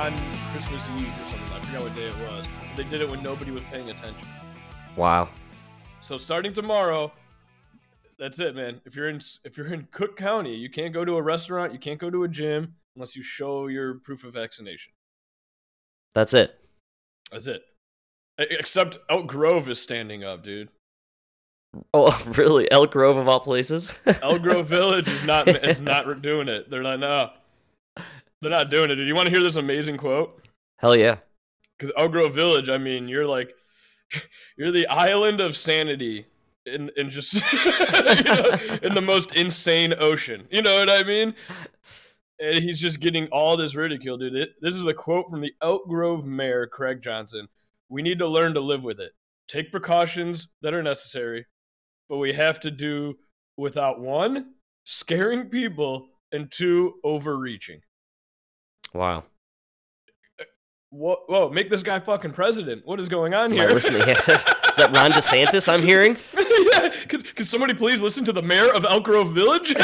on Christmas Eve or something. I forgot what day it was. They did it when nobody was paying attention. Wow. So starting tomorrow, that's it, man. If you're in if you're in Cook County, you can't go to a restaurant, you can't go to a gym unless you show your proof of vaccination. That's it. That's it. Except Elk Grove is standing up, dude. Oh, really? Elk Grove of all places? Elk Grove Village is not is not doing it. They're like, no, they're not doing it. Do you want to hear this amazing quote? Hell yeah. Because Elk Grove Village, I mean, you're like, you're the island of sanity in in just you know, in the most insane ocean. You know what I mean? And he's just getting all this ridicule, dude. It, this is a quote from the Elk Grove mayor, Craig Johnson. We need to learn to live with it. Take precautions that are necessary, but we have to do without one, scaring people, and two, overreaching. Wow. Uh, whoa, whoa, make this guy fucking president. What is going on here? I listening? is that Ron DeSantis I'm hearing? yeah, could, could somebody please listen to the mayor of Elk Grove Village?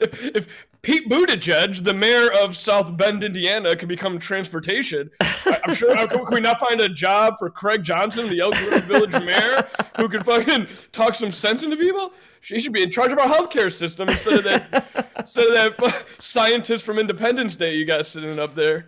if, if Pete Buttigieg, the mayor of South Bend, Indiana, can become transportation, I'm sure. Can we not find a job for Craig Johnson, the Elk Village mayor, who can fucking talk some sense into people? She should be in charge of our healthcare system instead of that, instead of that scientist from Independence Day you got sitting up there.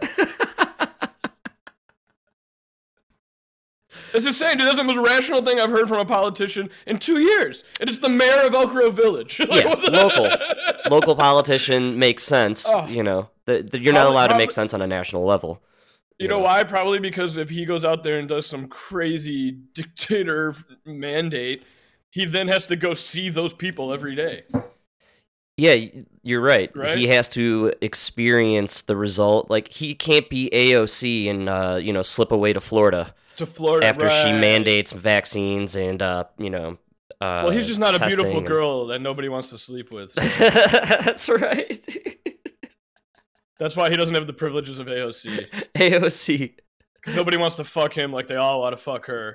It's insane, dude. That's the most rational thing I've heard from a politician in two years. And it's the mayor of Elk Grove Village. Like, Yeah, local. Local politician makes sense. Oh. You know, the, the, you're not Probably- allowed to make sense on a national level. You know why? Probably because if he goes out there and does some crazy dictator mandate, he then has to go see those people every day. Yeah, you're right. Right? He has to experience the result. Like he can't be AOC and uh, you know slip away to Florida To Florida after she mandates vaccines and uh, you know. Uh, Well, he's just not a beautiful and- girl that nobody wants to sleep with. That's right. That's why he doesn't have the privileges of AOC. AOC. nobody wants to fuck him like they all want to fuck her.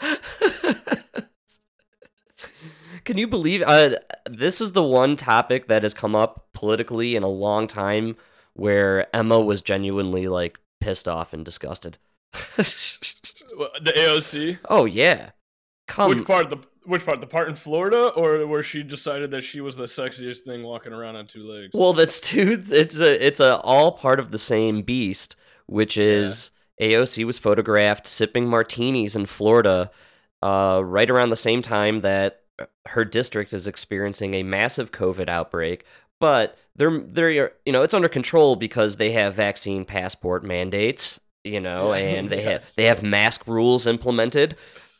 Can you believe uh, this is the one topic that has come up politically in a long time where Emma was genuinely like pissed off and disgusted. The AOC. oh yeah. Come Which part? The which part? The part in Florida, or where she decided that she was the sexiest thing walking around on two legs? Well, that's two. It's a. It's a all part of the same beast, which is AOC was photographed sipping martinis in Florida, uh, right around the same time that her district is experiencing a massive COVID outbreak. But they're they're you know it's under control because they have vaccine passport mandates, you know, and they Yes. have they have mask rules implemented,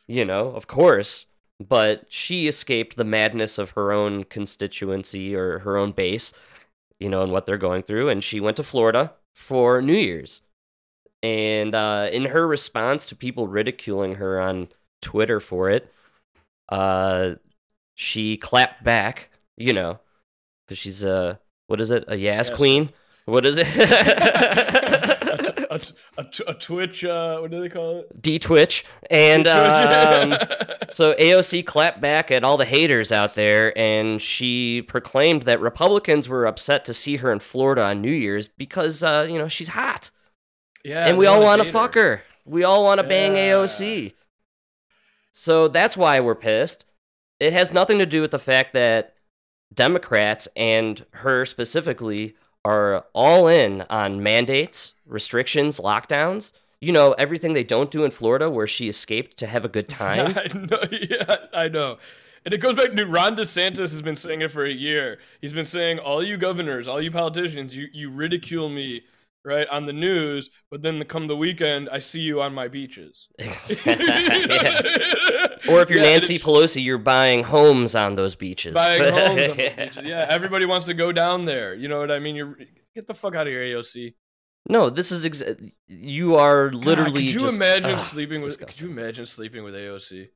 you know, of course. But she escaped the madness of her own constituency or her own base you know, and what they're going through. And she went to Florida for New Year's. And uh, in her response to people ridiculing her on Twitter for it, uh, she clapped back, you know, because she's a, what is it, a Yaz Yes. queen? What is it? a, a, a Twitch. Uh, what do they call it? D Twitch. And um. So AOC clapped back at all the haters out there, and she proclaimed that Republicans were upset to see her in Florida on New Year's because, uh, you know, she's hot, yeah, and we all want to fuck her. We all want to bang AOC. So that's why we're pissed. It has nothing to do with the fact that Democrats and her specifically are all in on mandates, restrictions, lockdowns. You know, everything they don't do in Florida where she escaped to have a good time. I know. Yeah, I know. And it goes back to Ron DeSantis has been saying it for a year. He's been saying, all you governors, all you politicians, you, you ridicule me, right, on the news, but then come the weekend, I see you on my beaches. Yeah. Or if you're Yeah, Nancy Pelosi, you're buying homes on those beaches. Buying homes on those beaches. Yeah, everybody wants to go down there. You know what I mean? You're get the fuck out of here, AOC. No, this is ex- you are literally. God, could you just- imagine ah, ugh, sleeping with? Could you imagine sleeping with AOC?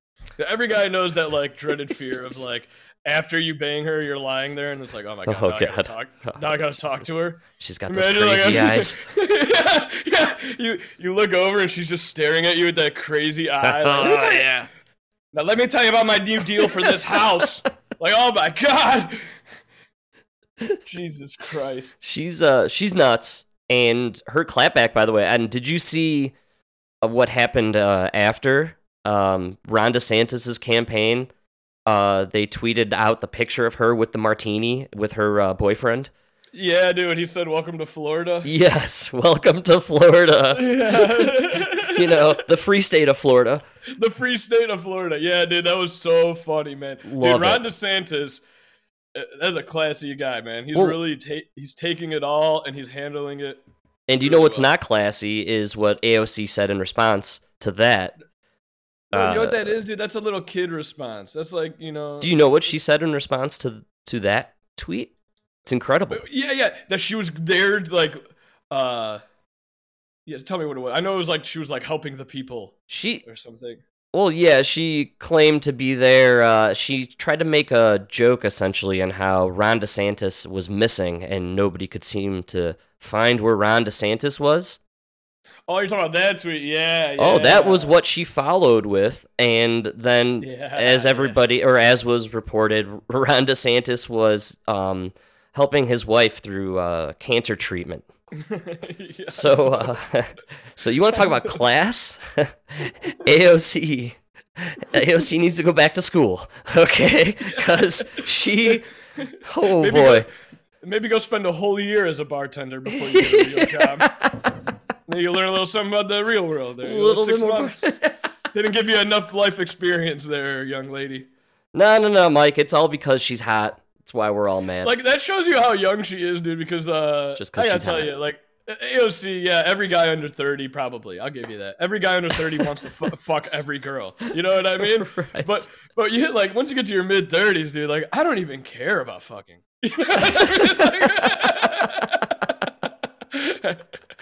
Every guy knows that like dreaded fear of like after you bang her, you're lying there and it's like, oh my god, Oh, now I gotta talk. Oh, Now I gotta talk to her. She's got those Imagine, like, crazy after- eyes. yeah, yeah. You you look over and she's just staring at you with that crazy eye. Like, "Let me Oh tell you- yeah. Now let me tell you about my new deal for this house. like, oh my god. Jesus Christ. She's uh she's nuts. And her clapback, by the way. And did you see uh, what happened uh, after um, Ron DeSantis's campaign? Uh, they tweeted out the picture of her with the martini with her uh, boyfriend. Yeah, dude. He said, "Welcome to Florida." Yes, welcome to Florida. Yeah. you know, the free state of Florida. the free state of Florida. Yeah, dude, that was so funny, man. Love dude, Ron it. DeSantis, uh, that's a classy guy, man. He's Well- really ta- he's taking it all and he's handling it. And you know what's well. not classy is what AOC said in response to that. You know what Uh, that is, dude? That's a little kid response. That's like you know. Do you know what she said in response to to that tweet? It's incredible. Yeah, yeah. That she was there, like, uh, yeah. Tell me what it was. I know it was like she was like helping the people She or something. Well, yeah, she claimed to be there. Uh, she tried to make a joke essentially on how Ron DeSantis was missing and nobody could seem to find where Ron DeSantis was. Oh, you're talking about that tweet? Yeah. Oh, that was what she followed with. And then, Yeah, as yeah. everybody, or as was reported, Ron DeSantis was um, helping his wife through uh, cancer treatment. Yeah. So, uh, so you want to talk about class? AOC, AOC needs to go back to school, okay? Because she, oh Maybe boy, Go, maybe go spend a whole year as a bartender before you get a real job. You learn a little something about the real world there. a little six bit more. months. Didn't give you enough life experience there, young lady. no, no, no, Mike. It's all because she's hot. That's why we're all mad. Like that shows you how young she is, dude. Because uh, Just 'cause I gotta tell hot. you, like AOC, yeah, every guy under thirty probably. I'll give you that. Every guy under thirty wants to fu- fuck every girl. You know what I mean? Right. But but you hit like once you get to your mid thirties, dude. Like I don't even care about fucking. You know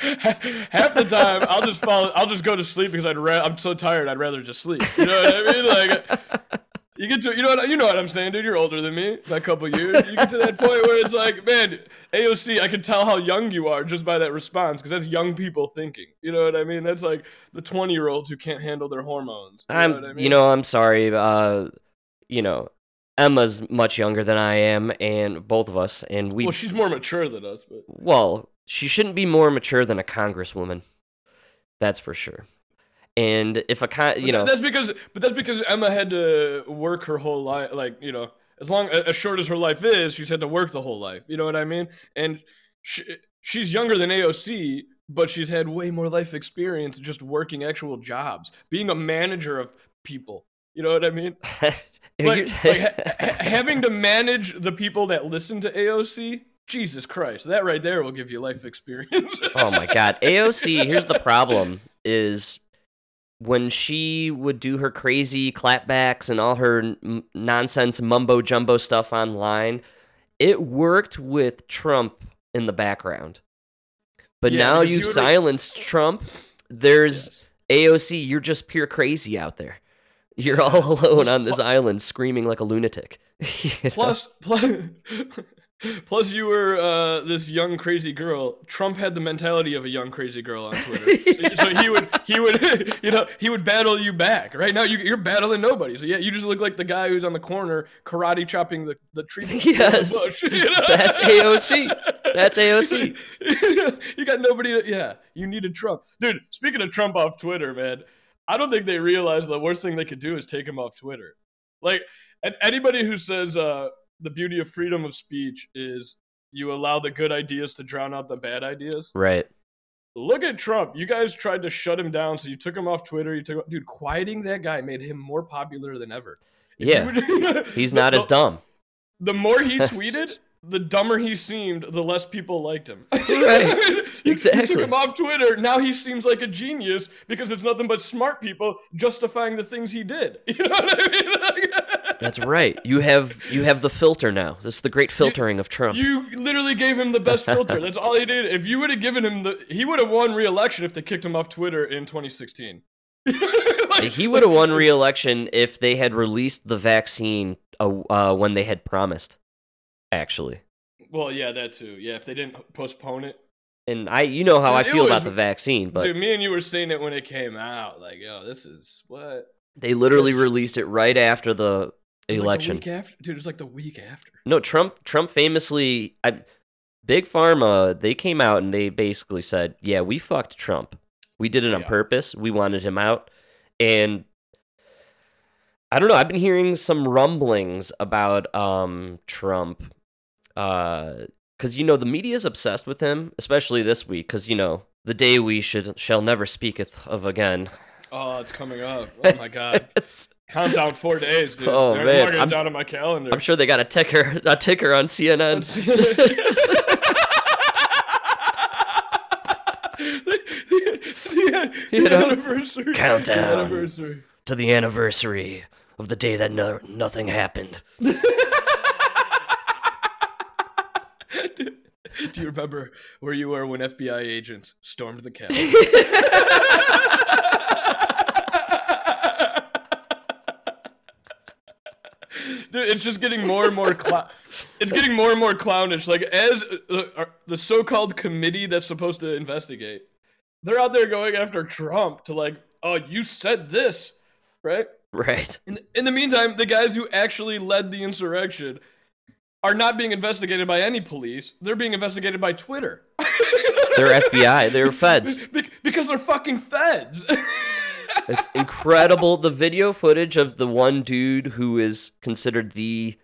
what I mean? Like- Half the time, I'll just fall. I'll just go to sleep because I'd. Ra- I'm so tired. I'd rather just sleep. You know what I mean? Like, you get to. You know what? You know what I'm saying, dude. You're older than me by a couple years. You get to that point where it's like, man, AOC. I can tell how young you are just by that response because that's young people thinking. You know what I mean? That's like the 20 year olds who can't handle their hormones. You I'm, know I mean? you know, I'm sorry. Uh, you know, Emma's much younger than I am, and both of us, and we. well, she's more mature than us, but Well, she shouldn't be more mature than a congresswoman. That's for sure. And if a con, you know, that's because but that's because Emma had to work her whole life like you know as long as short as her life is she's had to work the whole life you know what I mean and she, she's younger than AOC but she's had way more life experience just working actual jobs being a manager of people you know what I mean like, like ha- having to manage the people that listen to AOC Jesus Christ that right there will give you life experience oh my god, AOC. Here's the problem: is when she would do her crazy clapbacks and all her n- nonsense mumbo jumbo stuff online, it worked with Trump in the background. But Yeah, now you've silenced Trump. There's Yes. AOC, you're just pure crazy out there. You're all alone on this island screaming like a lunatic. Plus, plus, plus, you were uh, this young crazy girl. Trump had the mentality of a young crazy girl on Twitter, so, so he would, he would, you know, he would battle you back. Right now, you, you're battling nobody. So yeah, you just look like the guy who's on the corner karate chopping the the tree. in the Yes. bush, you know? That's AOC. That's AOC. you got nobody. To, yeah, you needed Trump, dude. Speaking of Trump off Twitter, man, I don't think they realize the worst thing they could do is take him off Twitter. Like, and anybody who says uh, the beauty of freedom of speech is you allow the good ideas to drown out the bad ideas. Right. Look at Trump. You guys tried to shut him down, so you took him off Twitter. You took, dude, quieting that guy made him more popular than ever. If Yeah. would- He's the- not as dumb. the more he tweeted, the dumber he seemed, the less people liked him. Right. You- You took him off Twitter. Now he seems like a genius because it's nothing but smart people justifying the things he did. You know what I mean? That's right. You have you have the filter now. This is the great filtering of Trump. You literally gave him the best filter. That's all he did. If you would have given him the, he would have won re-election if they kicked him off Twitter in 2016. Like- he would have won re-election if they had released the vaccine uh, uh, when they had promised. Actually, Well, yeah, that too. Yeah, if they didn't postpone it. and I, you know how I feel about the vaccine, but Dude, me and you were seeing it when it came out. Like, yo, this is what. They literally released it right after the was election. Like after, dude. It was like the week after. No, Trump. Trump famously, I, Big Pharma. They came out and they basically said, "Yeah, we fucked Trump. We did it on Yeah. purpose. We wanted him out." And I don't know. I've been hearing some rumblings about um Trump, because you know the media is obsessed with him, especially this week. Because you know the day we should shall never speaketh of again. Oh, it's coming up. Oh my god. It's. Countdown four days, dude. Oh, I'm man. I'm- down on my calendar. I'm sure they got a ticker, a ticker on CNN. the, the, the anniversary. Countdown. The anniversary. to the anniversary of the day that no- nothing happened. Do you remember where you were when FBI agents stormed the Capitol? Dude, it's just getting more and more clown. It's getting more and more clownish. Like as uh, uh, the so-called committee that's supposed to investigate, they're out there going after Trump to like, oh, you said this, right? right. In the, in the meantime, the guys who actually led the insurrection are not being investigated by any police. They're being investigated by Twitter. They're FBI. They're feds. Be- because they're fucking feds. It's incredible. The video footage of the one dude who is considered the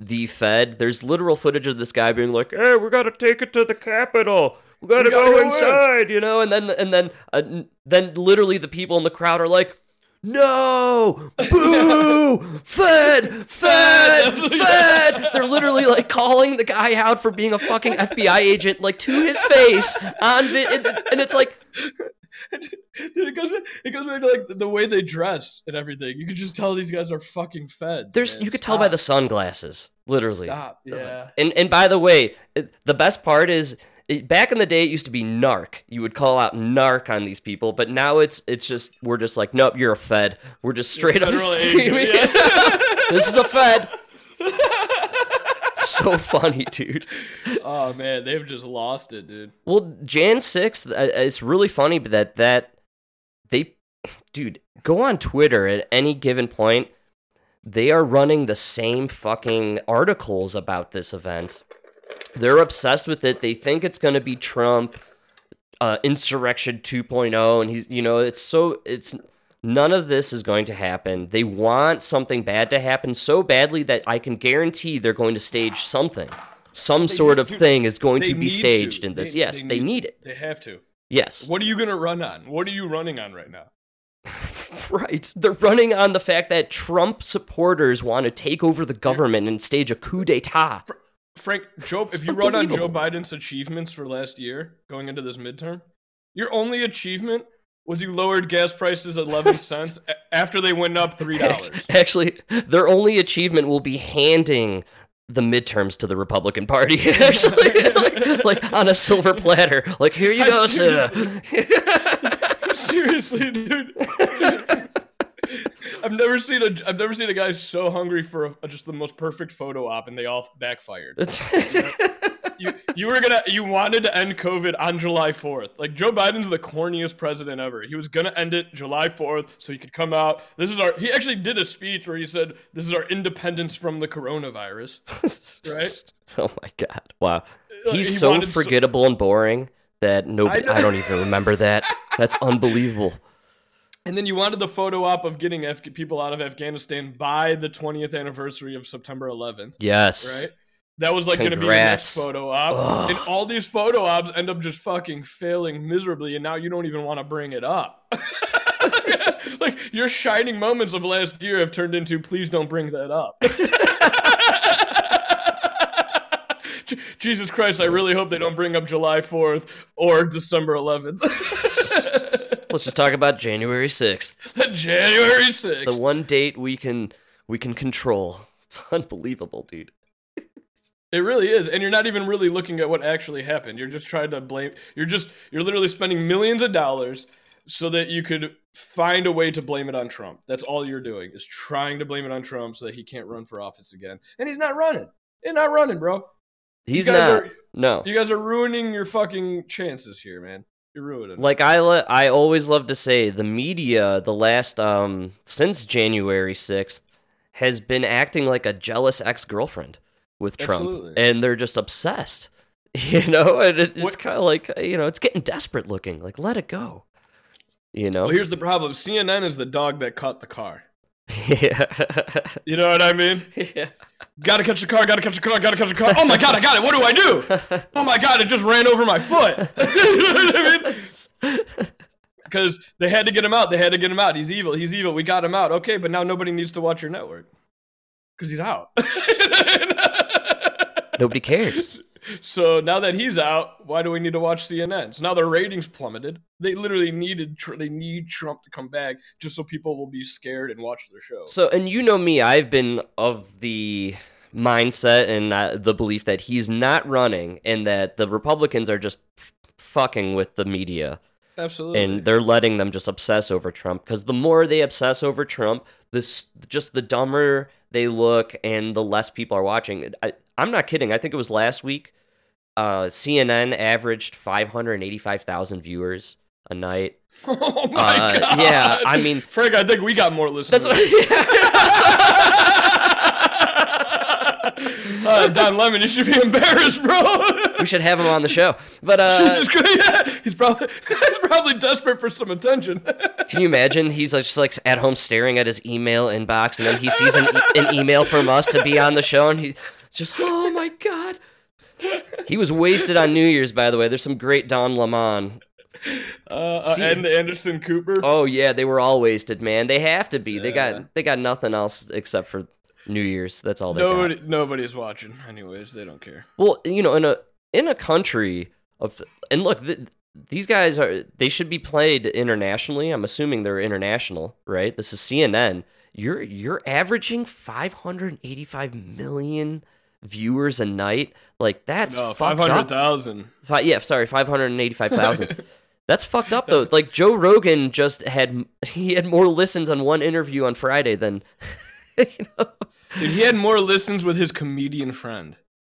the Fed. There's literal footage of this guy being like, "Hey, we gotta take it to the Capitol. We gotta, We gotta go go in." inside," you know. And then and then uh, then literally the people in the crowd are like. No! Boo! Fed! Fed! Fed! They're literally like calling the guy out for being a fucking FBI agent, like to his face on vi- and, and it's like, Dude, it goes it goes back to like the way they dress and everything. You could just tell these guys are fucking feds. There's man. you could tell by the sunglasses, literally. Stop. Yeah. And and by the way, it- the best part is it, back in the day it used to be narc. You would call out narc on these people, but now it's it's just we're just like, nope, you're a fed. We're just straight up screaming. yeah. this is a fed. so funny, dude. oh man, they've just lost it, dude. Well, Jan 6th, uh, it's really funny that that they dude, go on Twitter at any given point. They are running the same fucking articles about this event. They're obsessed with it. They think it's going to be Trump uh, insurrection 2.0 and he's you know, it's so it's none of this is going to happen. They want something bad to happen so badly that I can guarantee they're going to stage something. Some sort of dude, thing is going They to be staged to. in this. yes, they, need it. They have to. Yes. What are you gonna run on? What are you running on right now? Right. They're running on the fact that Trump supporters want to take over the government and stage a coup d'etat. Frank, Joe, if you run on Joe. Biden's achievements for last year going into this midterm, your only achievement was you lowered gas prices 11 cents after they went up $3. Actually, their only achievement will be handing the midterms to the Republican Party. Actually, like, like on a silver platter. Like, here you I go, sir. Seriously, dude. I've never seen a I've never seen a guy so hungry for a, just the most perfect photo op and they all backfired. You you were gonna you wanted to end COVID on July 4th. Like Joe Biden's the corniest president ever. He was gonna end it July 4th so he could come out. This is our he actually did a speech where he said this is our independence from the coronavirus. Right? Oh my god! Wow, uh, he's he so forgettable and boring that nobody. know. I don't even remember that. That's unbelievable. And then you wanted the photo op of getting Af- people out of Afghanistan by the 20th anniversary of September 11th, Yes. right? That was like going to be your next photo op. Ugh. And all these photo ops end up just fucking failing miserably, and now you don't even want to bring it up. like your shining moments of last year have turned into please don't bring that up. Je- Jesus Christ, I really hope they don't bring up July 4th or December 11th. Let's just talk about January sixth, January 6th. the one date we can we can control. It's unbelievable, dude. It really is, and you're not even really looking at what actually happened. You're just trying to blame. You're just you're literally spending millions of dollars so that you could find a way to blame it on Trump. That's all you're doing is trying to blame it on Trump so that he can't run for office again. And he's not running. He's not running, bro. He's not. are- no. You guys are ruining your fucking chances here, man. You're ruining. like I le- I always love to say the media the last um since January 6th has been acting like a jealous ex-girlfriend with Trump Absolutely. and they're just obsessed. You know, and it, it's kind of like uh, you know, it's getting desperate looking. Like let it go. You know? Well, here's the problem. CNN is the dog that caught the car. yeah. You know what I mean? yeah. Gotta catch the car. Gotta catch the car. Gotta catch the car. Oh my god! I got it. What do I do? Oh my god! It just ran over my foot. you know what I mean? Because they had to get him out. They had to get him out. He's evil. He's evil. We got him out. Okay, but now nobody needs to watch your network because he's out. Nobody cares. So now that he's out, why do we need to watch CNN? So now their ratings plummeted. They literally needed they need Trump to come back just so people will be scared and watch their show. So, and you know me, I've been of the mindset and uh, the belief that he's not running and that the Republicans are just f- fucking with the media Absolutely. and they're letting them just obsess over Trump because the more they obsess over Trump, this just the dumber they look and the less people are watching. I, I'm not kidding. I think it was last week. Uh, CNN averaged 585,000 viewers a night. oh my Uh, god. yeah, I mean- Frank, I think we got more listeners. That's what. uh, Don Lemon, you should be embarrassed, bro. we should have him on the show. But uh, Jesus Christ, yeah. He's probably he's probably desperate for some attention. Can you imagine? He's like, just like at home staring at his email inbox, and then he sees an, e- an email from us to be on the show, and he's just, oh my god. He was wasted on New Year's, by the way. There's some great Don Lemon. Uh, uh, See- and Anderson Cooper. Oh yeah, they were all wasted, man. They have to be. They got they got nothing else except for New Year's. That's all they got. Nobody, nobody's watching. Anyways, they don't care. Well, you know, in a in a country of and look, th- these guys are they should be played internationally. I'm assuming they're international, right? This is CNN. You're you're averaging 585 million viewers a night. Like that's No, five hundred thousand. Yeah, sorry, 585,000. That's fucked up though. Like Joe Rogan just had he had more listens on one interview on Friday than you know. Dude, he had more listens with his comedian friend.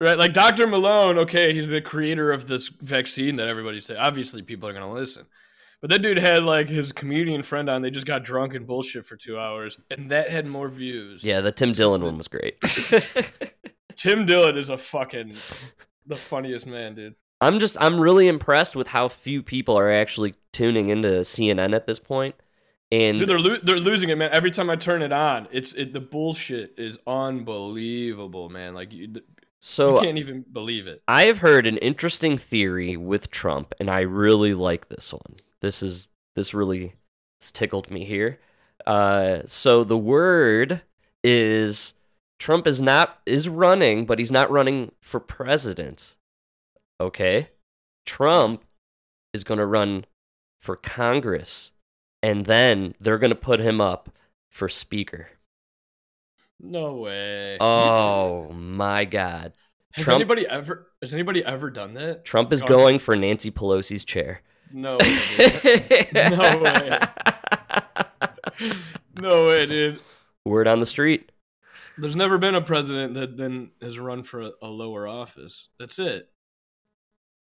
Right, like Dr. Malone, okay, he's the creator of this vaccine that everybody's saying. Obviously, people are gonna listen. But that dude had like his comedian friend on. They just got drunk and bullshit for two hours, and that had more views. yeah, the Tim Dillon one was great. Tim Dillon is a fucking the funniest man, dude. I'm just I'm really impressed with how few people are actually tuning into CNN at this point. And Dude, they're lo- they're losing it, man. Every time I turn it on, it's it the bullshit is unbelievable, man. Like you, you so can't even believe it. I have heard an interesting theory with Trump, and I really like this one. This is this really tickled me here. Uh, so the word is Trump is not is running, but he's not running for president. Okay, Trump is going to run for Congress, and then they're going to put him up for speaker. No way. Oh my God! has Trump- anybody ever has anybody ever done that? Trump is God. going for Nancy Pelosi's chair. No way. dude. No way. no way, dude. Word on the street. There's never been a president that then has run for a, a lower office. That's it.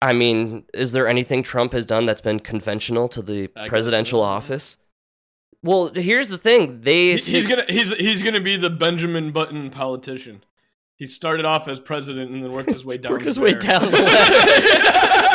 I mean, is there anything Trump has done that's been conventional to the I presidential so. office? Well, here's the thing. They He- sig- he's gonna he's he's gonna be the Benjamin Button politician. He started off as president and then worked his way down. Worked his way down.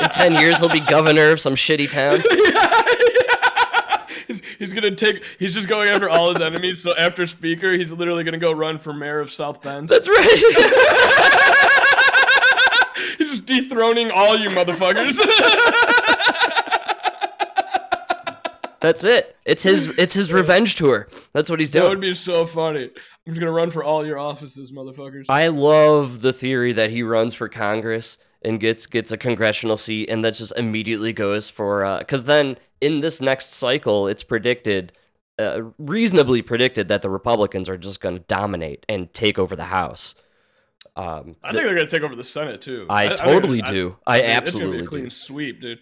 in 10 years he'll be governor of some shitty town. he's, he's gonna take. He's just going after all his enemies. So after speaker, he's literally gonna go run for mayor of South Bend. That's right. he's just dethroning all you motherfuckers. that's it. It's his it's his revenge tour. That's what he's doing. that would be so funny. I'm just gonna run for all your offices, motherfuckers. I love the theory that he runs for Congress and gets gets a congressional seat and that just immediately goes for because then in this next cycle it's predicted uh, reasonably predicted that the Republicans are just going to dominate and take over the House. Um, I think they're gonna take over the Senate too. I think totally it's- do. I think absolutely It's gonna be a clean do. sweep, dude.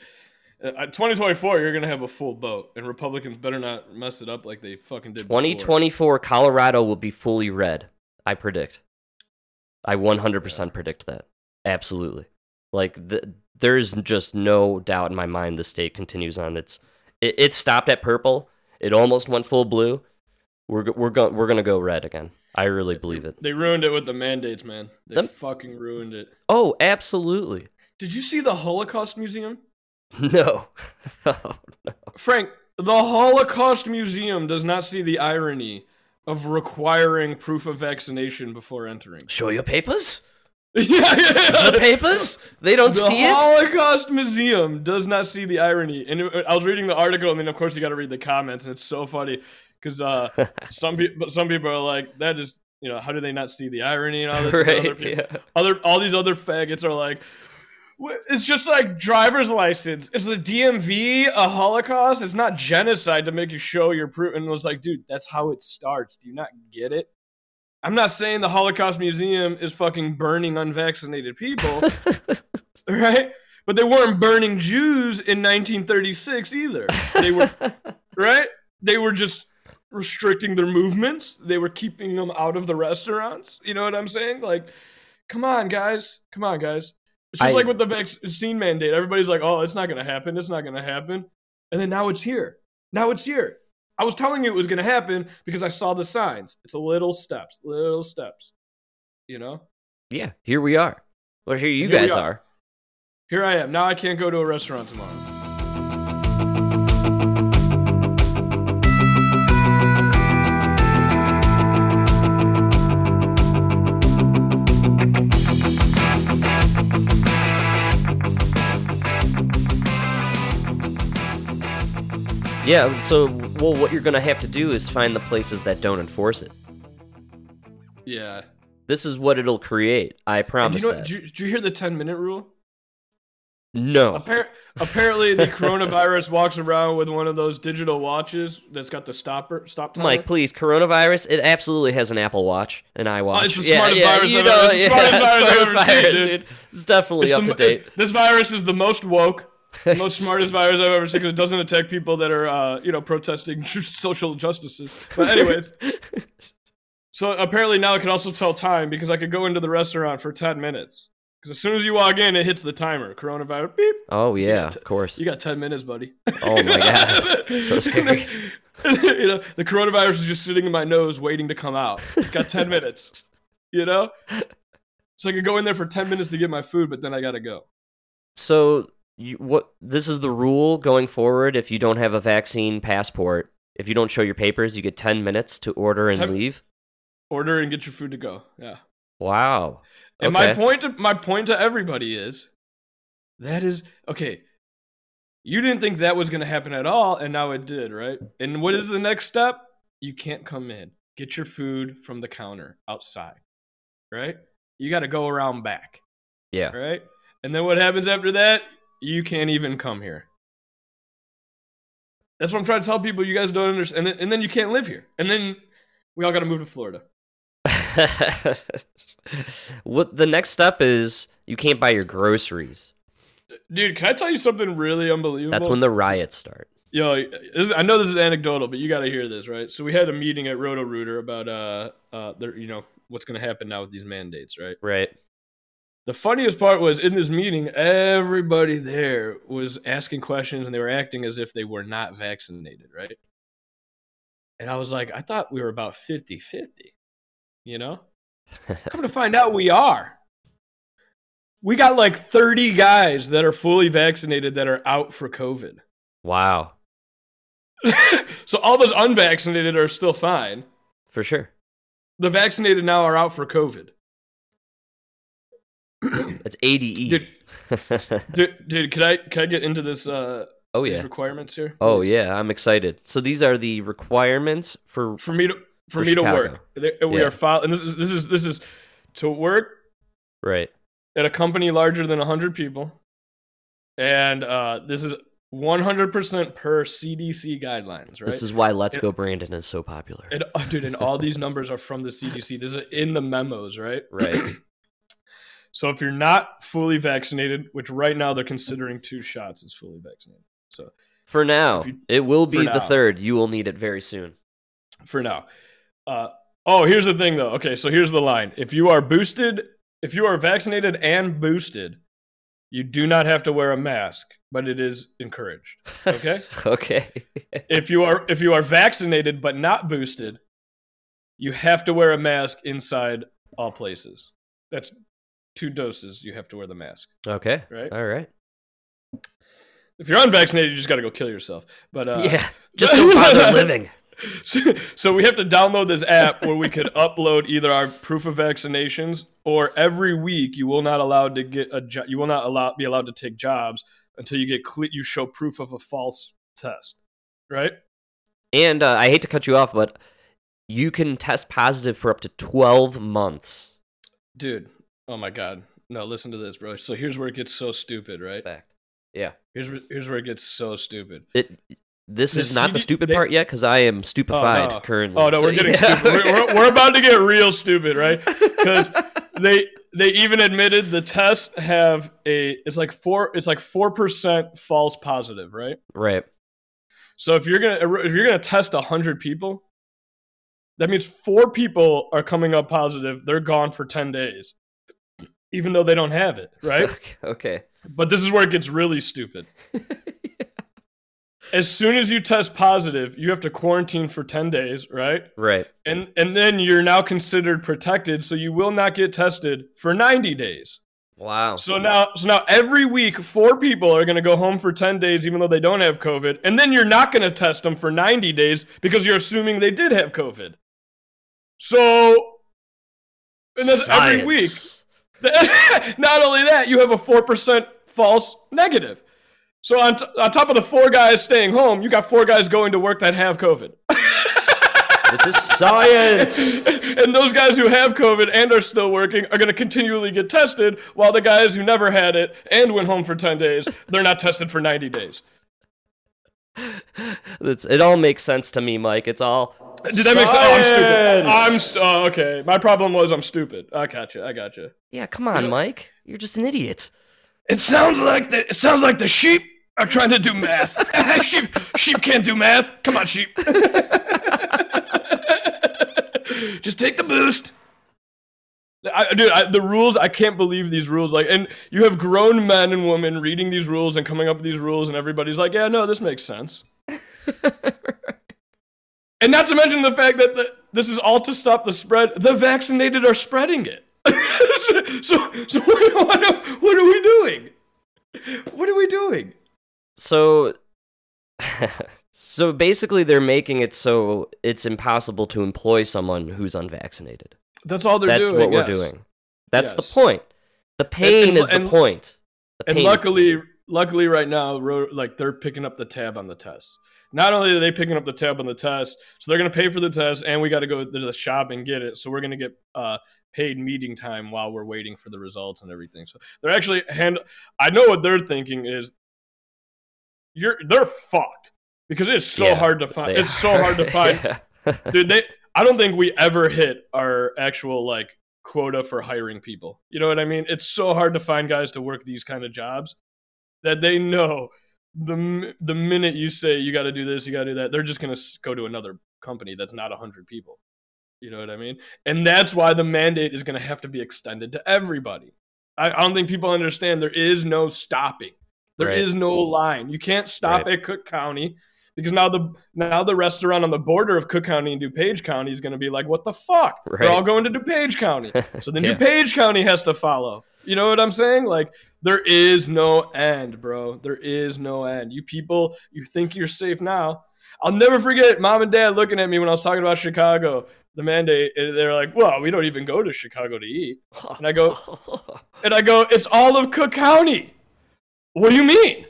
Uh, 2024, you're gonna have a full boat, and Republicans better not mess it up like they fucking did. before. 2024 Colorado will be fully red. I predict. I 100% predict that. Absolutely. Like the, there's just no doubt in my mind the state continues on its. It, it stopped at purple. It almost went full blue. We're we're going we're gonna go red again. I really believe it. They ruined it with the mandates, man. They Them- fucking ruined it. Oh, absolutely. Did you see the Holocaust Museum? No. Oh, no. Frank, the Holocaust Museum does not see the irony of requiring proof of vaccination before entering. Show your papers. yeah, yeah. The papers. They don't the see it. The Holocaust Museum does not see the irony. And it- I was reading the article, and then of course you got to read the comments, and it's so funny because uh, some people, some people are like, "That is, you know, how do they not see the irony?" And all this. and other, people, Yeah. other, all these other faggots are like. It's just like driver's license. Is the DMV a Holocaust? It's not genocide to make you show your proof. And it was like, dude, that's how it starts. Do you not get it? I'm not saying the Holocaust Museum is fucking burning unvaccinated people right? But they weren't burning Jews in 1936 either. They were right. They were just restricting their movements. They were keeping them out of the restaurants. You know what I'm saying? Like, come on, guys. Come on, guys. It's just I- like with the vaccine mandate. Everybody's like, "Oh, it's not going to happen. It's not going to happen," and then now it's here. Now it's here. I was telling you it was going to happen because I saw the signs. It's a little steps, little steps. You know. yeah. Here we are. Well, here you Here guys are. are. Here I am. Now I can't go to a restaurant tomorrow. Yeah. So, well, what you're gonna have to do is find the places that don't enforce it. Yeah. This is what it'll create. I promise you know, that. Did you, did you hear the 10 minute rule? no. Appar- apparently, the coronavirus walks around with one of those digital watches that's got the stopper stop timer. Mike, please, coronavirus. It absolutely has an Apple Watch, an iWatch. Oh, it's the smartest virus you I've know, ever- yeah, smartest virus smartest ever seen, virus, dude. It's definitely It's up the to date. This virus is the most woke, most smartest virus I've ever seen because it doesn't attack people that are, uh, you know, protesting social justices. But anyways, so apparently now I can also tell time because I could go into the restaurant for 10 minutes. Because as soon as you walk in, it hits the timer. Coronavirus, beep. oh yeah, got of course. You got 10 minutes, buddy. Oh my God. So scary. you know, the coronavirus is just sitting in my nose waiting to come out. It's got 10 minutes. You know? So I could go in there for 10 minutes to get my food, but then I got to go. So, you, what? This is the rule going forward. If you don't have a vaccine passport, if you don't show your papers, you get ten minutes to order and Ten- leave. Order and get your food to go. Yeah. Wow. And my point to, my point to everybody is that is okay. You didn't think that was going to happen at all and now it did, right? And what is the next step? You can't come in. Get your food from the counter outside. Right? You got to go around back. Yeah. right? And then what happens after that? You can't even come here. That's what I'm trying to tell people. You guys don't understand. And then, and then you can't live here. And then we all got to move to Florida. what the next step is? You can't buy your groceries. Dude, can I tell you something really unbelievable? That's when the riots start. Yo, this is, I know this is anecdotal, but you got to hear this, right? So we had a meeting at Roto Rooter about uh uh their, you know what's going to happen now with these mandates, right? Right. The funniest part was in this meeting, everybody there was asking questions and they were acting as if they were not vaccinated, right? And I was like, I thought we were about 50 50, you know? Come to find out, we are. We got like 30 guys that are fully vaccinated that are out for COVID. Wow. so all those unvaccinated are still fine. For sure. The vaccinated now are out for COVID. It's ADE. Dude, dude, dude, can I can I get into this uh oh these yeah. requirements here? Oh please? yeah. I'm excited. So these are the requirements for. For me to for, For me to work. They- We Yeah. are filing. This is this is this is to work Right. at a company larger than 100 people. And uh, this is 100% per CDC guidelines, right? This is why Let's It- Go Brandon is so popular. and, uh, dude, and all these numbers are from the CDC. This is in the memos, right? Right. so if you're not fully vaccinated, which right now they're considering two shots as fully vaccinated. So For now, you- it will be for the now. third. You will need it very soon. for now. Uh, oh, here's the thing, though. Okay, so here's the line: if you are boosted, if you are vaccinated and boosted, You do not have to wear a mask, but it is encouraged. Okay? okay. if you are if you are vaccinated but not boosted, you have to wear a mask inside all places. That's two doses. You have to wear the mask. Okay. Right. All right. If you're unvaccinated, you just got to go kill yourself. But uh, yeah. Just don't bother living. So, so we have to download this app where we could upload either our proof of vaccinations or every week you will not allowed to get a jo- you will not allow be allowed to take jobs until you get cle- you show proof of a false test, right? And uh, I hate to cut you off, but you can test positive for up to 12 months. Dude, oh my god. No, listen to this, bro. So here's where it gets so stupid, That's right? fact. Yeah. Here's where, here's where it gets so stupid. It. This The is not the stupid they- part yet because I am stupefied oh, no. currently. Oh no, So, we're getting yeah. stupid. We're, we're, we're about to get real stupid, right? Because they they even admitted the tests have a it's like four it's like four percent false positive, right? right. So if you're gonna if you're gonna test hundred people, that means four people are coming up positive. They're gone for ten days, even though they don't have it, right? okay. but this is where it gets really stupid. As soon as you test positive, you have to quarantine for ten days, right? Right. and and then you're now considered protected so you will not get tested for 90 days Wow. so now so now every week four people are going to go home for 10 days even though they don't have covid and then you're not going to test them for 90 days because you're assuming they did have covid so and that's every week Science. not only that you have a 4% false negative so on, t- on top of the four guys staying home you got four guys going to work that have covid This is science. and those guys who have COVID and are still working are going to continually get tested, while the guys who never had it and went home for 10 days, they're not tested for 90 days. It's, it all makes sense to me, Mike. It's all. Did that make sense? Oh, I'm stupid. I'm st- oh, okay. My problem was I'm stupid. I gotcha. I gotcha. Yeah, come on, Mike. You're just an idiot. It sounds like the it sounds like the sheep are trying to do math. sheep sheep can't do math. Come on, sheep. Just take the boost. I, dude, I, the rules. I can't believe these rules. Like, and you have grown men and women reading these rules and coming up with these rules, and everybody's like, "Yeah, no, this makes sense." and not to mention the fact that the, this is all to stop the spread. The vaccinated are spreading it. so, so what, what, what are we doing? What are we doing? So, so basically, they're making it so it's impossible to employ someone who's unvaccinated. That's all they're That's doing. That's what we're doing. That's the point. The pain and- is the and- point. The And luckily, luckily, right now, like they're picking up the tab on the test. Not only are they picking up the tab on the test, so they're going to pay for the test, and we got to go to the shop and get it. So we're going to get uh, paid meeting time while we're waiting for the results and everything. So they're actually hand. I know what they're thinking is, you're they're fucked because it's so Yeah, hard to find. It's so hard to find. Dude they i don't think we ever hit our actual like quota for hiring people you know what i mean it's so hard to find guys to work these kind of jobs that they know the the minute you say you got to do this you got to do that they're just going to go to another company that's not 100 people you know what i mean and that's why the mandate is going to have to be extended to everybody I, I don't think people understand there is no stopping There is Right. no line you can't stop Right. at cook county because now the now the restaurant on the border of Cook County and DuPage County is going to be like, what the fuck? Right. They're all going to DuPage County, so then Yeah. DuPage County has to follow. You know what I'm saying? Like there is no end, bro. There is no end. You people, you think you're safe now. I'll never forget mom and dad looking at me when I was talking about Chicago, the mandate. and They're like, "Well, we don't even go to Chicago to eat." And I go, and I go, "It's all of Cook County." What do you mean?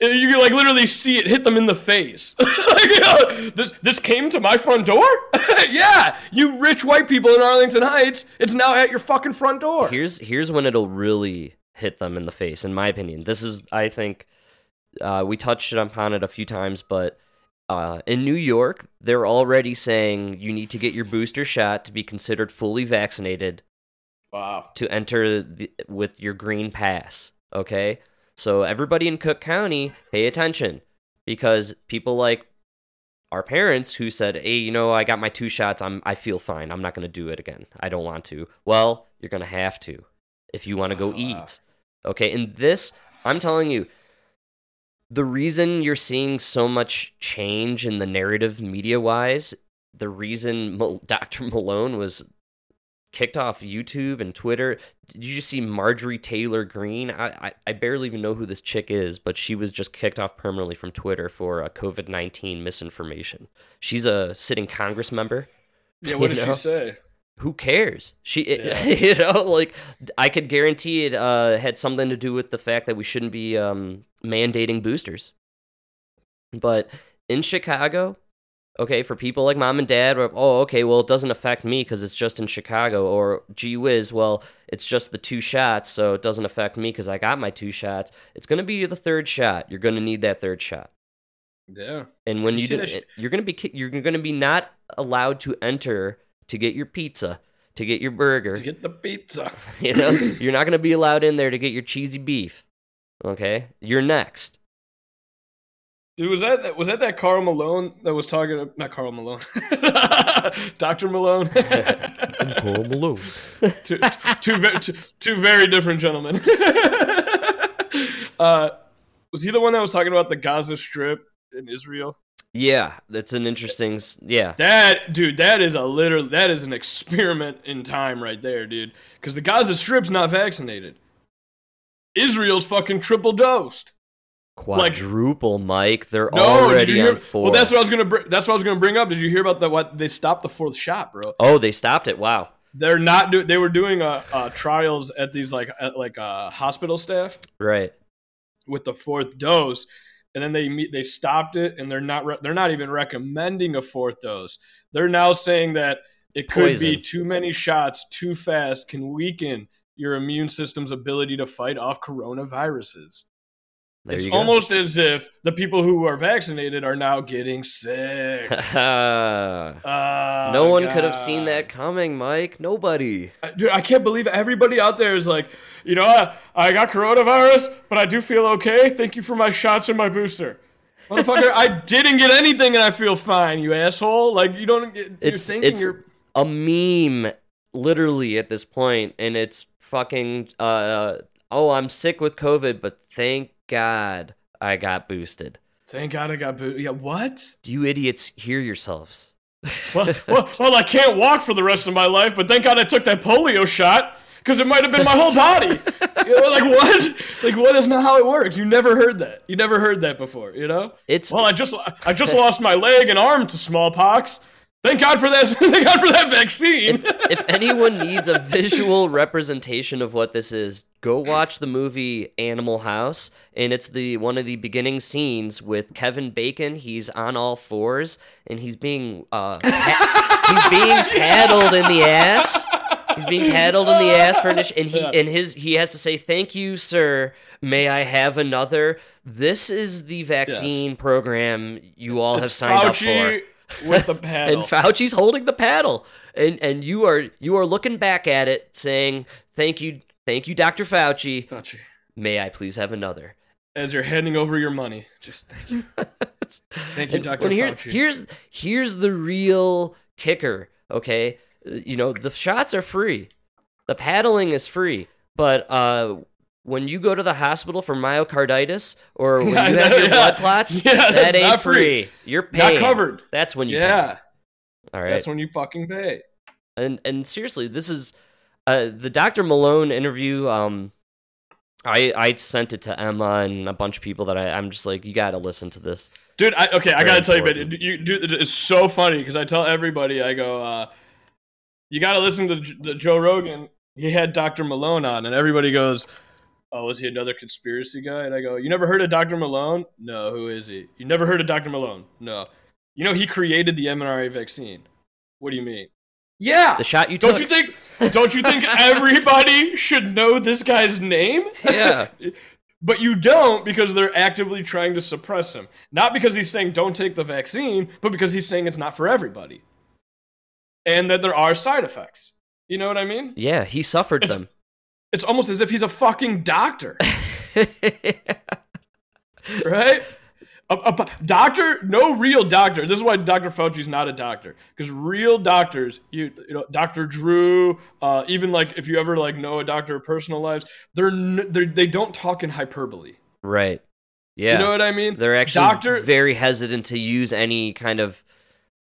And You can like literally see it hit them in the face. like, you know, this this came to my front door. yeah, you rich white people in Arlington Heights. It's now at your fucking front door. here's here's when it'll really hit them in the face, in my opinion. This is, I think, uh, we touched upon it a few times, but uh, in New York, they're already saying you need to get your booster shot to be considered fully vaccinated Wow. to enter the, with your green pass. Okay, so everybody in Cook County, pay attention because people like our parents who said, "Hey, you know, I got my two shots. I'm I feel fine. I'm not going to do it again. I don't want to." Well, you're going to have to if you want to go eat. Okay, and this, I'm telling you, the reason you're seeing so much change in the narrative media wise, the reason Mal- Dr. Malone was kicked off YouTube and Twitter. Did you see Marjorie Taylor Greene? I, I, I barely even know who this chick is, but she was just kicked off permanently from Twitter for uh, COVID 19 misinformation. She's a sitting Congress member. Yeah, what did know? she say? Who cares? She, Yeah. you know, like I could guarantee it uh, had something to do with the fact that we shouldn't be um, mandating boosters. But in Chicago, okay, for people like mom and dad, oh, okay, well, it doesn't affect me because it's just in Chicago, or gee whiz, well, it's just the two shots, so it doesn't affect me because I got my two shots. It's gonna be the third shot. You're gonna need that third shot. Yeah. And when you, you do, sh- you're gonna be you're gonna be not allowed to enter to get your pizza, to get your burger. To get the pizza. you know, you're not gonna be allowed in there to get your cheesy beef. Okay, you're next. Dude, was that was that that Karl Malone that was talking? Not Karl Malone, Doctor Malone. Karl Malone. two, two, ve- two, two very different gentlemen. uh, was he the one that was talking about the Gaza Strip in Israel? Yeah, that's an interesting. Yeah, That dude, that is a literal, that is an experiment in time right there, dude. Because the Gaza Strip's not vaccinated. Israel's fucking triple dosed. quadruple, Mike. They're No, already hear? on four. Well, that's what I was gonna. Br- that's what I was gonna bring up. Did you hear about the what? They stopped the fourth shot, bro. oh, they stopped it. Wow. They're not do. They were doing uh, uh trials at these like at, like uh hospital staff Right. with the fourth dose, and then they meet. They stopped it, and they're not. Re- they're not even recommending a fourth dose. They're now saying that it could be too many shots too fast can weaken your immune system's ability to fight off coronaviruses. There it's almost as if the people who are vaccinated are now getting sick. no Oh, one could have seen that coming, Mike. Nobody. Dude, I can't believe everybody out there is like, you know, I, I got coronavirus, but I do feel okay. Thank you for my shots and my booster. Motherfucker, I didn't get anything and I feel fine, you asshole. Like, you don't get, you're It's- thinking it's- you're. a meme literally at this point and it's fucking uh oh i'm sick with covid but thank god i got boosted Thank God I got boo. Yeah, what? do you idiots hear yourselves Well, well, well, I can't walk for the rest of my life, but thank God I took that polio shot because it might have been my whole body. You know, like, what? Like, what is not how it works? You never heard that. You never heard that before, you know? it's Well, I just I just lost my leg and arm to smallpox. Thank God for that. Thank God for that vaccine. if anyone needs a visual representation of what this is go watch the movie animal house and it's the one of the beginning scenes with kevin bacon he's on all fours and he's being uh pa- he's being paddled in the ass he's being paddled in the ass for an ish- and he Yeah. and his he has to say thank you sir may i have another this is the vaccine program you all have It's signed up for Fauci with the paddle. and. Fauci's holding the paddle, and and you are you are looking back at it, saying, "Thank you, thank you, Doctor Fauci. Fauci. May I please have another?" As you're handing over your money, just thank you. Thank you, And Dr. here- Fauci. here's here's the real kicker. Okay, you know the shots are free, the paddling is free, but uh. When you go to the hospital for myocarditis or when Yeah, you have that- your yeah. blood clots, Yeah, that that's ain't free. free. You're paying. Not covered. That's when you pay. yeah, All right. that's when you fucking pay. and and seriously this is uh the dr malone interview um i i sent it to emma and a bunch of people that I, i'm just like you gotta listen to this Dude, I, okay, I gotta tell you, but important. you, dude, it's so funny because I tell everybody, I go, uh, you gotta listen to the Joe Rogan. He had Dr. Malone on, and everybody goes, "Oh, is he another conspiracy guy?" And I go, "You never heard of Dr. Malone? No, who is he? You never heard of Dr. Malone? No. You know he created the mRNA vaccine. What do you mean? Yeah. the shot you Don't took you think? Don't you think everybody should know this guy's name? yeah But you don't because they're actively trying to suppress him. Not because he's saying don't take the vaccine, but because he's saying it's not for everybody. And that there are side effects. You know what I mean? yeah he suffered It's- them It's almost as if he's a fucking doctor, right? A, a, doctor, no real doctor. This is why Dr. Fauci's not a doctor, because real doctors, you, you know, Dr. Drew, uh, even like if you ever like know a doctor of personal lives, they're, n- they're they don't talk in hyperbole. Right. Yeah. You know what I mean? They're actually Doctor- very hesitant to use any kind of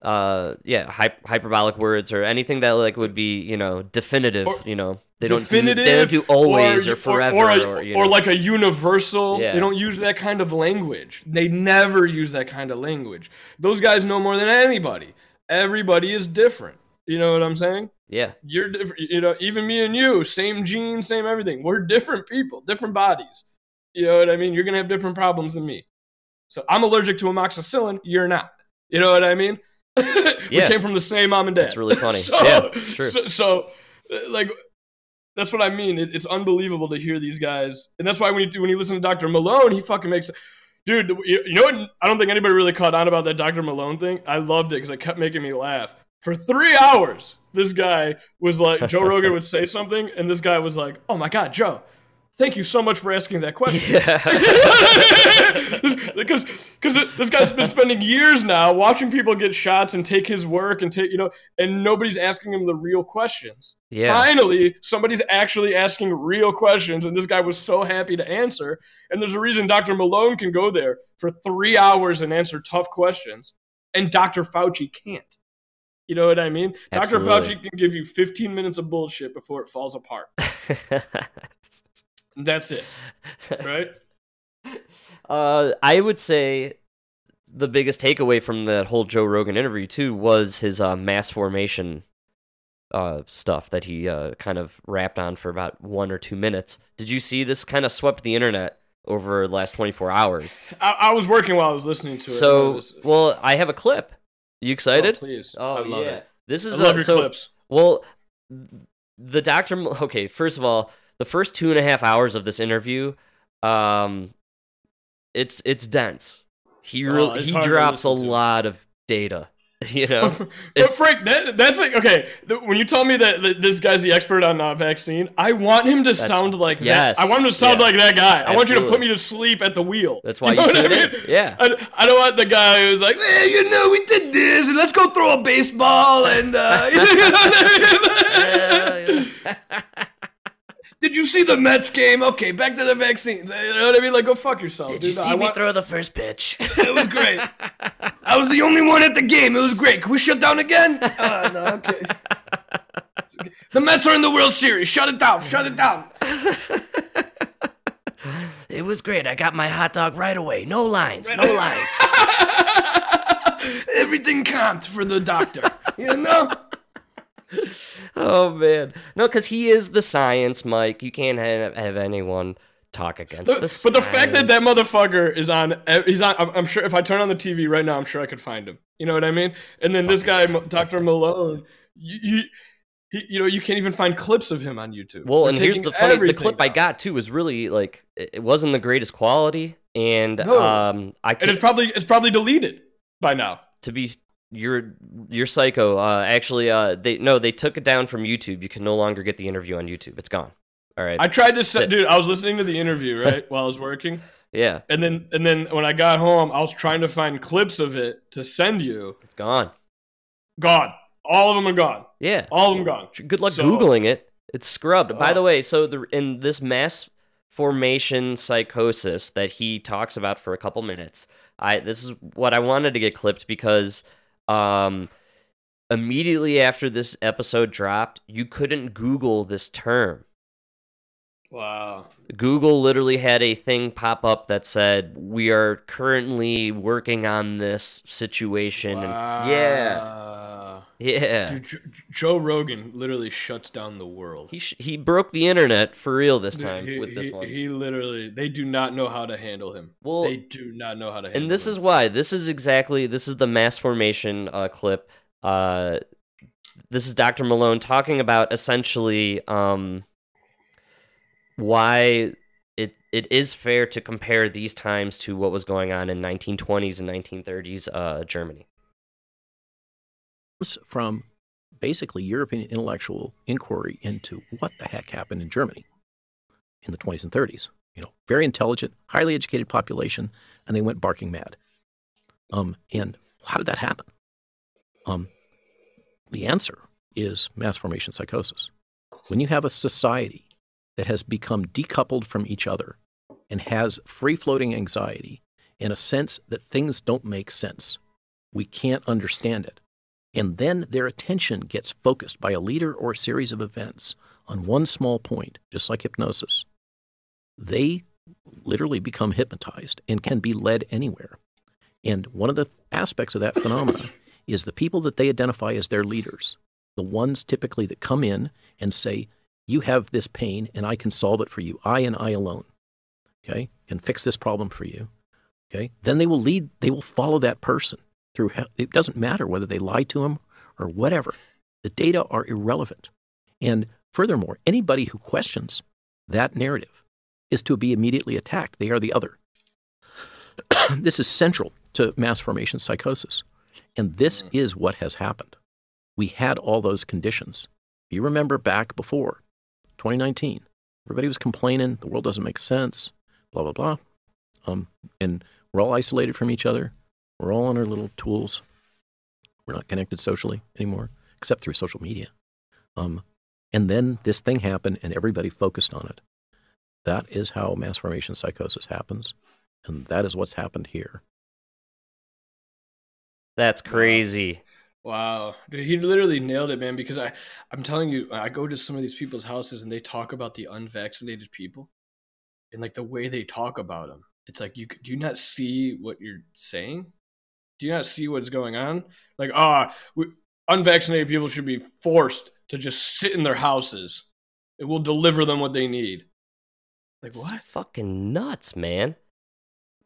uh yeah hy- hyperbolic words or anything that like would be you know definitive Or- you know they don't do, definitive they don't do always or, or, forever or, or, or, you or know. like a universal. Yeah. They don't use that kind of language. They never use that kind of language. Those guys know more than anybody. Everybody is different. You know what I'm saying? yeah You're different. You know, even me and you, same genes, same everything. We're different people, different bodies. You know what I mean? You're gonna have different problems than me. So I'm allergic to amoxicillin. You're not. You know what I mean? we Yeah. came from the same mom and dad. That's really funny. so, Yeah, it's true. So, so, uh, like, that's what I mean. It, it's unbelievable to hear these guys, and that's why when you when you listen to Dr. Malone, he fucking makes. Dude, you you know what? I don't think anybody really caught on about that Dr. Malone thing. I loved it because it kept making me laugh. For three hours, this guy was like, Joe Rogan would say something, and this guy was like, "Oh my God, Joe, thank you so much for asking that question." yeah. Because because this guy's been spending years now watching people get shots and take his work and take you know and nobody's asking him the real questions. Yeah. finally somebody's actually asking real questions and this guy was so happy to answer and there's a reason dr malone can go there for three hours and answer tough questions and dr fauci can't. You know what i mean? Dr fauci can give you 15 minutes of bullshit before it falls apart that's it right uh i would say the biggest takeaway from that whole joe rogan interview too was his uh, mass formation uh, stuff that he uh, kind of rapped on for about one or two minutes. Did you see this? Kind of swept the internet over the last 24 hours. I, I was working while I was listening to it. So, well, I have a clip. You oh, excited? please. Oh, I love yeah. it. This I is love uh, so. clips. Well, the doctor. Okay, first of all, the first two and a half hours of this interview, um, it's it's dense. He Oh, really he drops a to. lot of data. You know, but it's- Frank, that, that's like okay. The, when you told me that, that this guy's the expert on uh, vaccine, I want him to sound like yes, that. I want him to sound yeah. like that guy. I want you to put me to sleep at the wheel. that's why you, know what I mean? Yeah. I, I don't want the guy who's like, eh, you know, we did this, and let's go throw a baseball, and uh, you know what I mean? Did you see the Mets game? Okay, back to the vaccine. You know what I mean? Like, go fuck yourself. Did dude. You see I want- throw the first pitch? It was great. I was the only one at the game. It was great. Can we shut down again? Uh, no, okay. The Mets are in the World Series. Shut it down. Shut it down. it was great. I got my hot dog right away. No lines. No lines. Everything comped for the doctor. You know? Oh man, no, because he is the science, Mike. You can't have, have anyone talk against the But, the fact that that motherfucker is on, he's on. I'm, I'm sure if I turn on the TV right now, I'm sure I could find him. You know what I mean? And then this guy, Dr. Malone, you, you, he, you know, you can't even find clips of him on YouTube. Well, They're and here's the funny: the clip I got too was really like it wasn't the greatest quality, and No. um, I and it's probably it's probably deleted by now. to be you're you're psycho. Uh, actually, uh, they no, they took it down from YouTube. You can no longer get the interview on YouTube. It's gone. All right. I tried to Sit. dude. I was listening to the interview right while I was working, yeah, and then and then when I got home, I was trying to find clips of it to send you. it's gone. Gone. All of them are gone. Yeah. All of them gone. Good luck So- googling it. It's scrubbed. By Oh. the way, so the in this mass formation psychosis that he talks about for a couple minutes, I this is what I wanted to get clipped because um immediately after this episode dropped, you couldn't Google this term. Wow. Google literally had a thing pop up that said, "We are currently working on this situation." And yeah, Wow. Yeah. Dude, Joe Rogan literally shuts down the world. He sh- he broke the internet for real this time he, with this he- one. He literally, they do not know how to handle him. Well, they do not know how to handle and this him. is why this is exactly this is the mass formation uh, clip uh, this is dr malone talking about essentially um, why it it is fair to compare these times to what was going on in 1920s and 1930s uh, germany from basically European intellectual inquiry into what the heck happened in Germany in the 20s and 30s. You know, very intelligent, highly educated population, and they went barking mad. Um, and how did that happen? Um, the answer is mass formation psychosis. When you have a society that has become decoupled from each other and has free floating anxiety and a sense that things don't make sense, we can't understand it. And then their attention gets focused by a leader or a series of events on one small point, just like hypnosis. They literally become hypnotized and can be led anywhere. And one of the aspects of that phenomenon is the people that they identify as their leaders, the ones typically that come in and say, You have this pain and I can solve it for you. I and I alone. Okay, can fix this problem for you. Okay, then they will lead, they will follow that person through. It doesn't matter whether they lie to him or whatever. The data are irrelevant. And furthermore, anybody who questions that narrative is to be immediately attacked. They are the other. this is central to mass formation psychosis. And this is what has happened. We had all those conditions. If you remember back before 2019, everybody was complaining the world doesn't make sense, blah, blah, blah. Um, and we're all isolated from each other. We're all on our little tools. We're not connected socially anymore, except through social media. Um, and then this thing happened, and everybody focused on it. That is how mass formation psychosis happens, and that is what's happened here. That's crazy. Wow, dude, he literally nailed it, man. Because I, I'm telling you, I go to some of these people's houses and they talk about the unvaccinated people, and like the way they talk about them, it's like you do you not see what you're saying? Do you not see what's going on? Like, ah, unvaccinated people should be forced to just sit in their houses. It will deliver them what they need. Like It's what? Fucking nuts, man.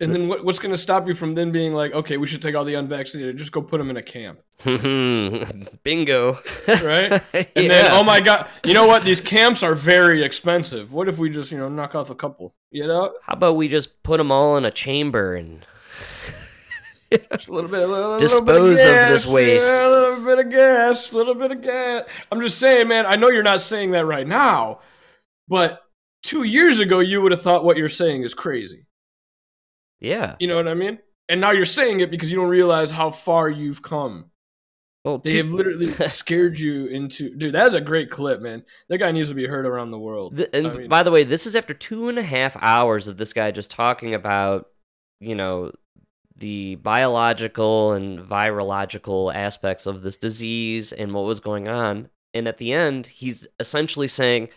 And then what, what's going to stop you from then being like, okay, we should take all the unvaccinated, just go put them in a camp, Bingo. right? And yeah. then, oh my god, you know what? These camps are very expensive. What if we just, you know, knock off a couple? You know, How about we just put them all in a chamber and just a little bit, a little, Dispose little bit of this gas, waste. yeah, a little bit of gas, a little bit of gas. I'm just saying, man. I know you're not saying that right now, but two years ago, you would have thought what you're saying is crazy. yeah. You know what I mean? And now you're saying it because you don't realize how far you've come. Well, They two- have literally scared you into. Dude, that is a great clip, man. That guy needs to be heard around the world. Th- and I mean- by the way, this is after two and a half hours of this guy just talking about, you know, the biological and virological aspects of this disease and what was going on. And at the end, he's essentially saying,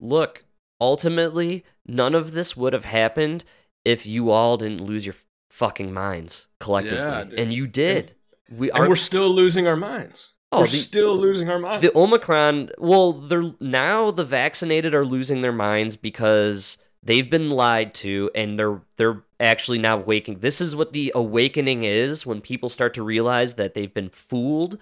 look, ultimately, none of this would have happened if you all didn't lose your fucking minds collectively. Yeah, and you did. we and are we're still losing our minds. Oh, we're the- still losing our minds. the Omicron, well, they're now the vaccinated are losing their minds because they've been lied to and they're they're actually now waking. This is what the awakening is when people start to realize that they've been fooled.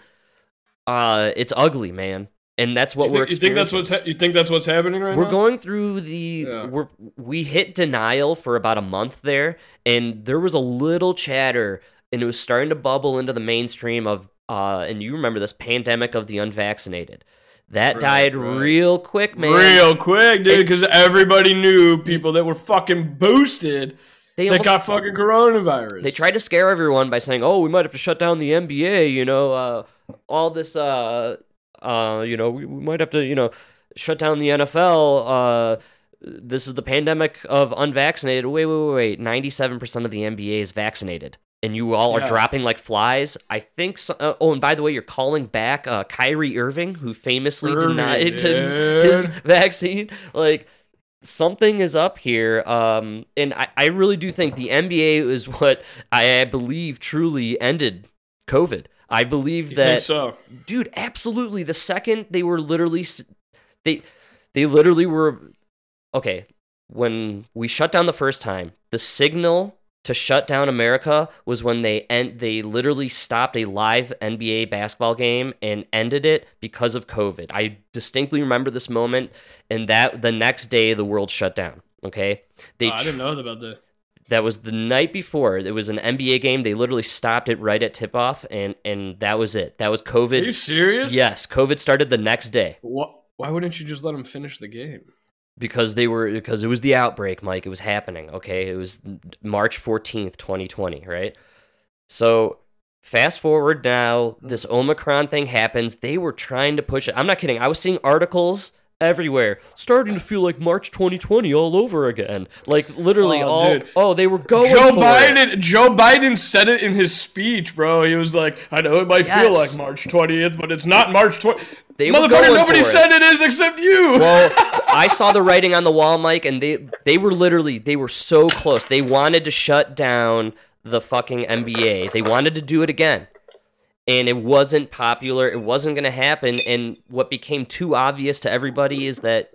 Uh it's ugly, man. And that's what you, we're think, you think that's what's ha- you think that's what's happening right We're now? going through the Yeah. we're we hit denial for about a month there, and there was a little chatter, and it was starting to bubble into the mainstream of uh, and you remember this pandemic of the unvaccinated. That Right, died right. real quick, man. real quick, dude, because everybody knew people that were fucking boosted They almost- got fucking coronavirus. They tried to scare everyone by saying, "Oh, we might have to shut down the NBA." You know, uh, all this. Uh, uh, you know, we, we might have to, you know, shut down the NFL. Uh, this is the pandemic of unvaccinated. Wait, wait, wait, wait. Ninety-seven percent of the NBA is vaccinated, and you all are dropping like flies. I think. So, uh, oh, and by the way, you're calling back uh, Kyrie Irving, who famously Irving, denied his vaccine. Like something is up here. Um, and I, I really do think the NBA is what I, I believe truly ended COVID. I believe that, so? dude, absolutely. The second they were literally, they, they literally were, okay. When we shut down the first time, the signal to shut down America was when they end, they literally stopped a live NBA basketball game and ended it because of COVID. I distinctly remember this moment, and that the next day the world shut down. Okay, they Oh, I didn't know about that. that was the night before. It was an NBA game. They literally stopped it right at tip off, and and that was it. That was COVID. Are you serious? Yes, COVID started the next day Wha why wouldn't you just let them finish the game? Because they were because it was the outbreak, Mike. It was happening. Okay, it was March fourteenth, twenty twenty. Right. So fast forward now, this Omicron thing happens. They were trying to push it. I'm not kidding. I was seeing articles everywhere, starting to feel like March 2020 all over again. Like literally Oh, all. dude. Oh, they were going. Joe for it. Biden, Joe Biden said it in his speech, bro. He was like, "I know it might feel like March 20th, but it's not March 20th." They Motherfucker, nobody for it. said it is except you. Well, I saw the writing on the wall, Mike, and they they were literally they were so close. They wanted to shut down the fucking NBA. They wanted to do it again. And it wasn't popular. It wasn't going to happen. And what became too obvious to everybody is that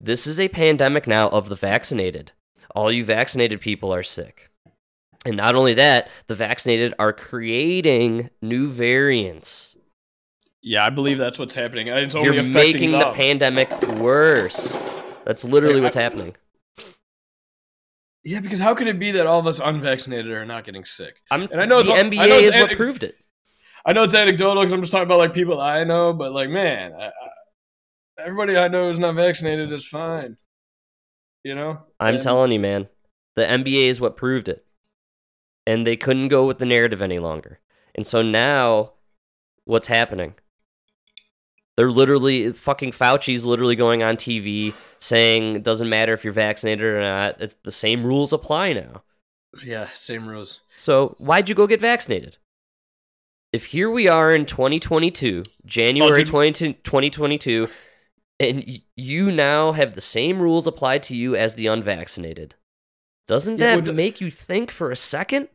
this is a pandemic now of the vaccinated. All you vaccinated people are sick. And not only that, the vaccinated are creating new variants. yeah, I believe that's what's happening. It's only You're making them. the pandemic worse. That's literally Yeah, what's I- happening. yeah, because how could it be that all of us unvaccinated are not getting sick? I'm, And I know the it's- NBA I know it's is what proved it. I know it's anecdotal because I'm just talking about like people I know, but like, man, I, I, everybody I know who's not vaccinated is fine. You know, I'm And- telling you, man. The NBA is what proved it. And they couldn't go with the narrative any longer. And so now, what's happening? They're literally, fucking Fauci's literally going on TV saying it doesn't matter if you're vaccinated or not. It's the same rules apply now. Yeah, same rules. So why'd you go get vaccinated? If here we are in 2022, January oh, dude. 22 2022, and you now have the same rules applied to you as the unvaccinated, doesn't Yeah, that make you think for a second?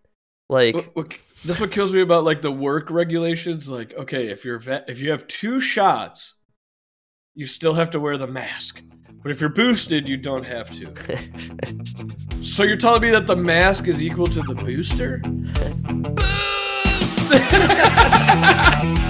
Like, What, what, that's what kills me about like the work regulations. Like, okay, if you're va- if you have two shots, you still have to wear the mask. But if you're boosted, you don't have to. So you're telling me that the mask is equal to the booster? Boost!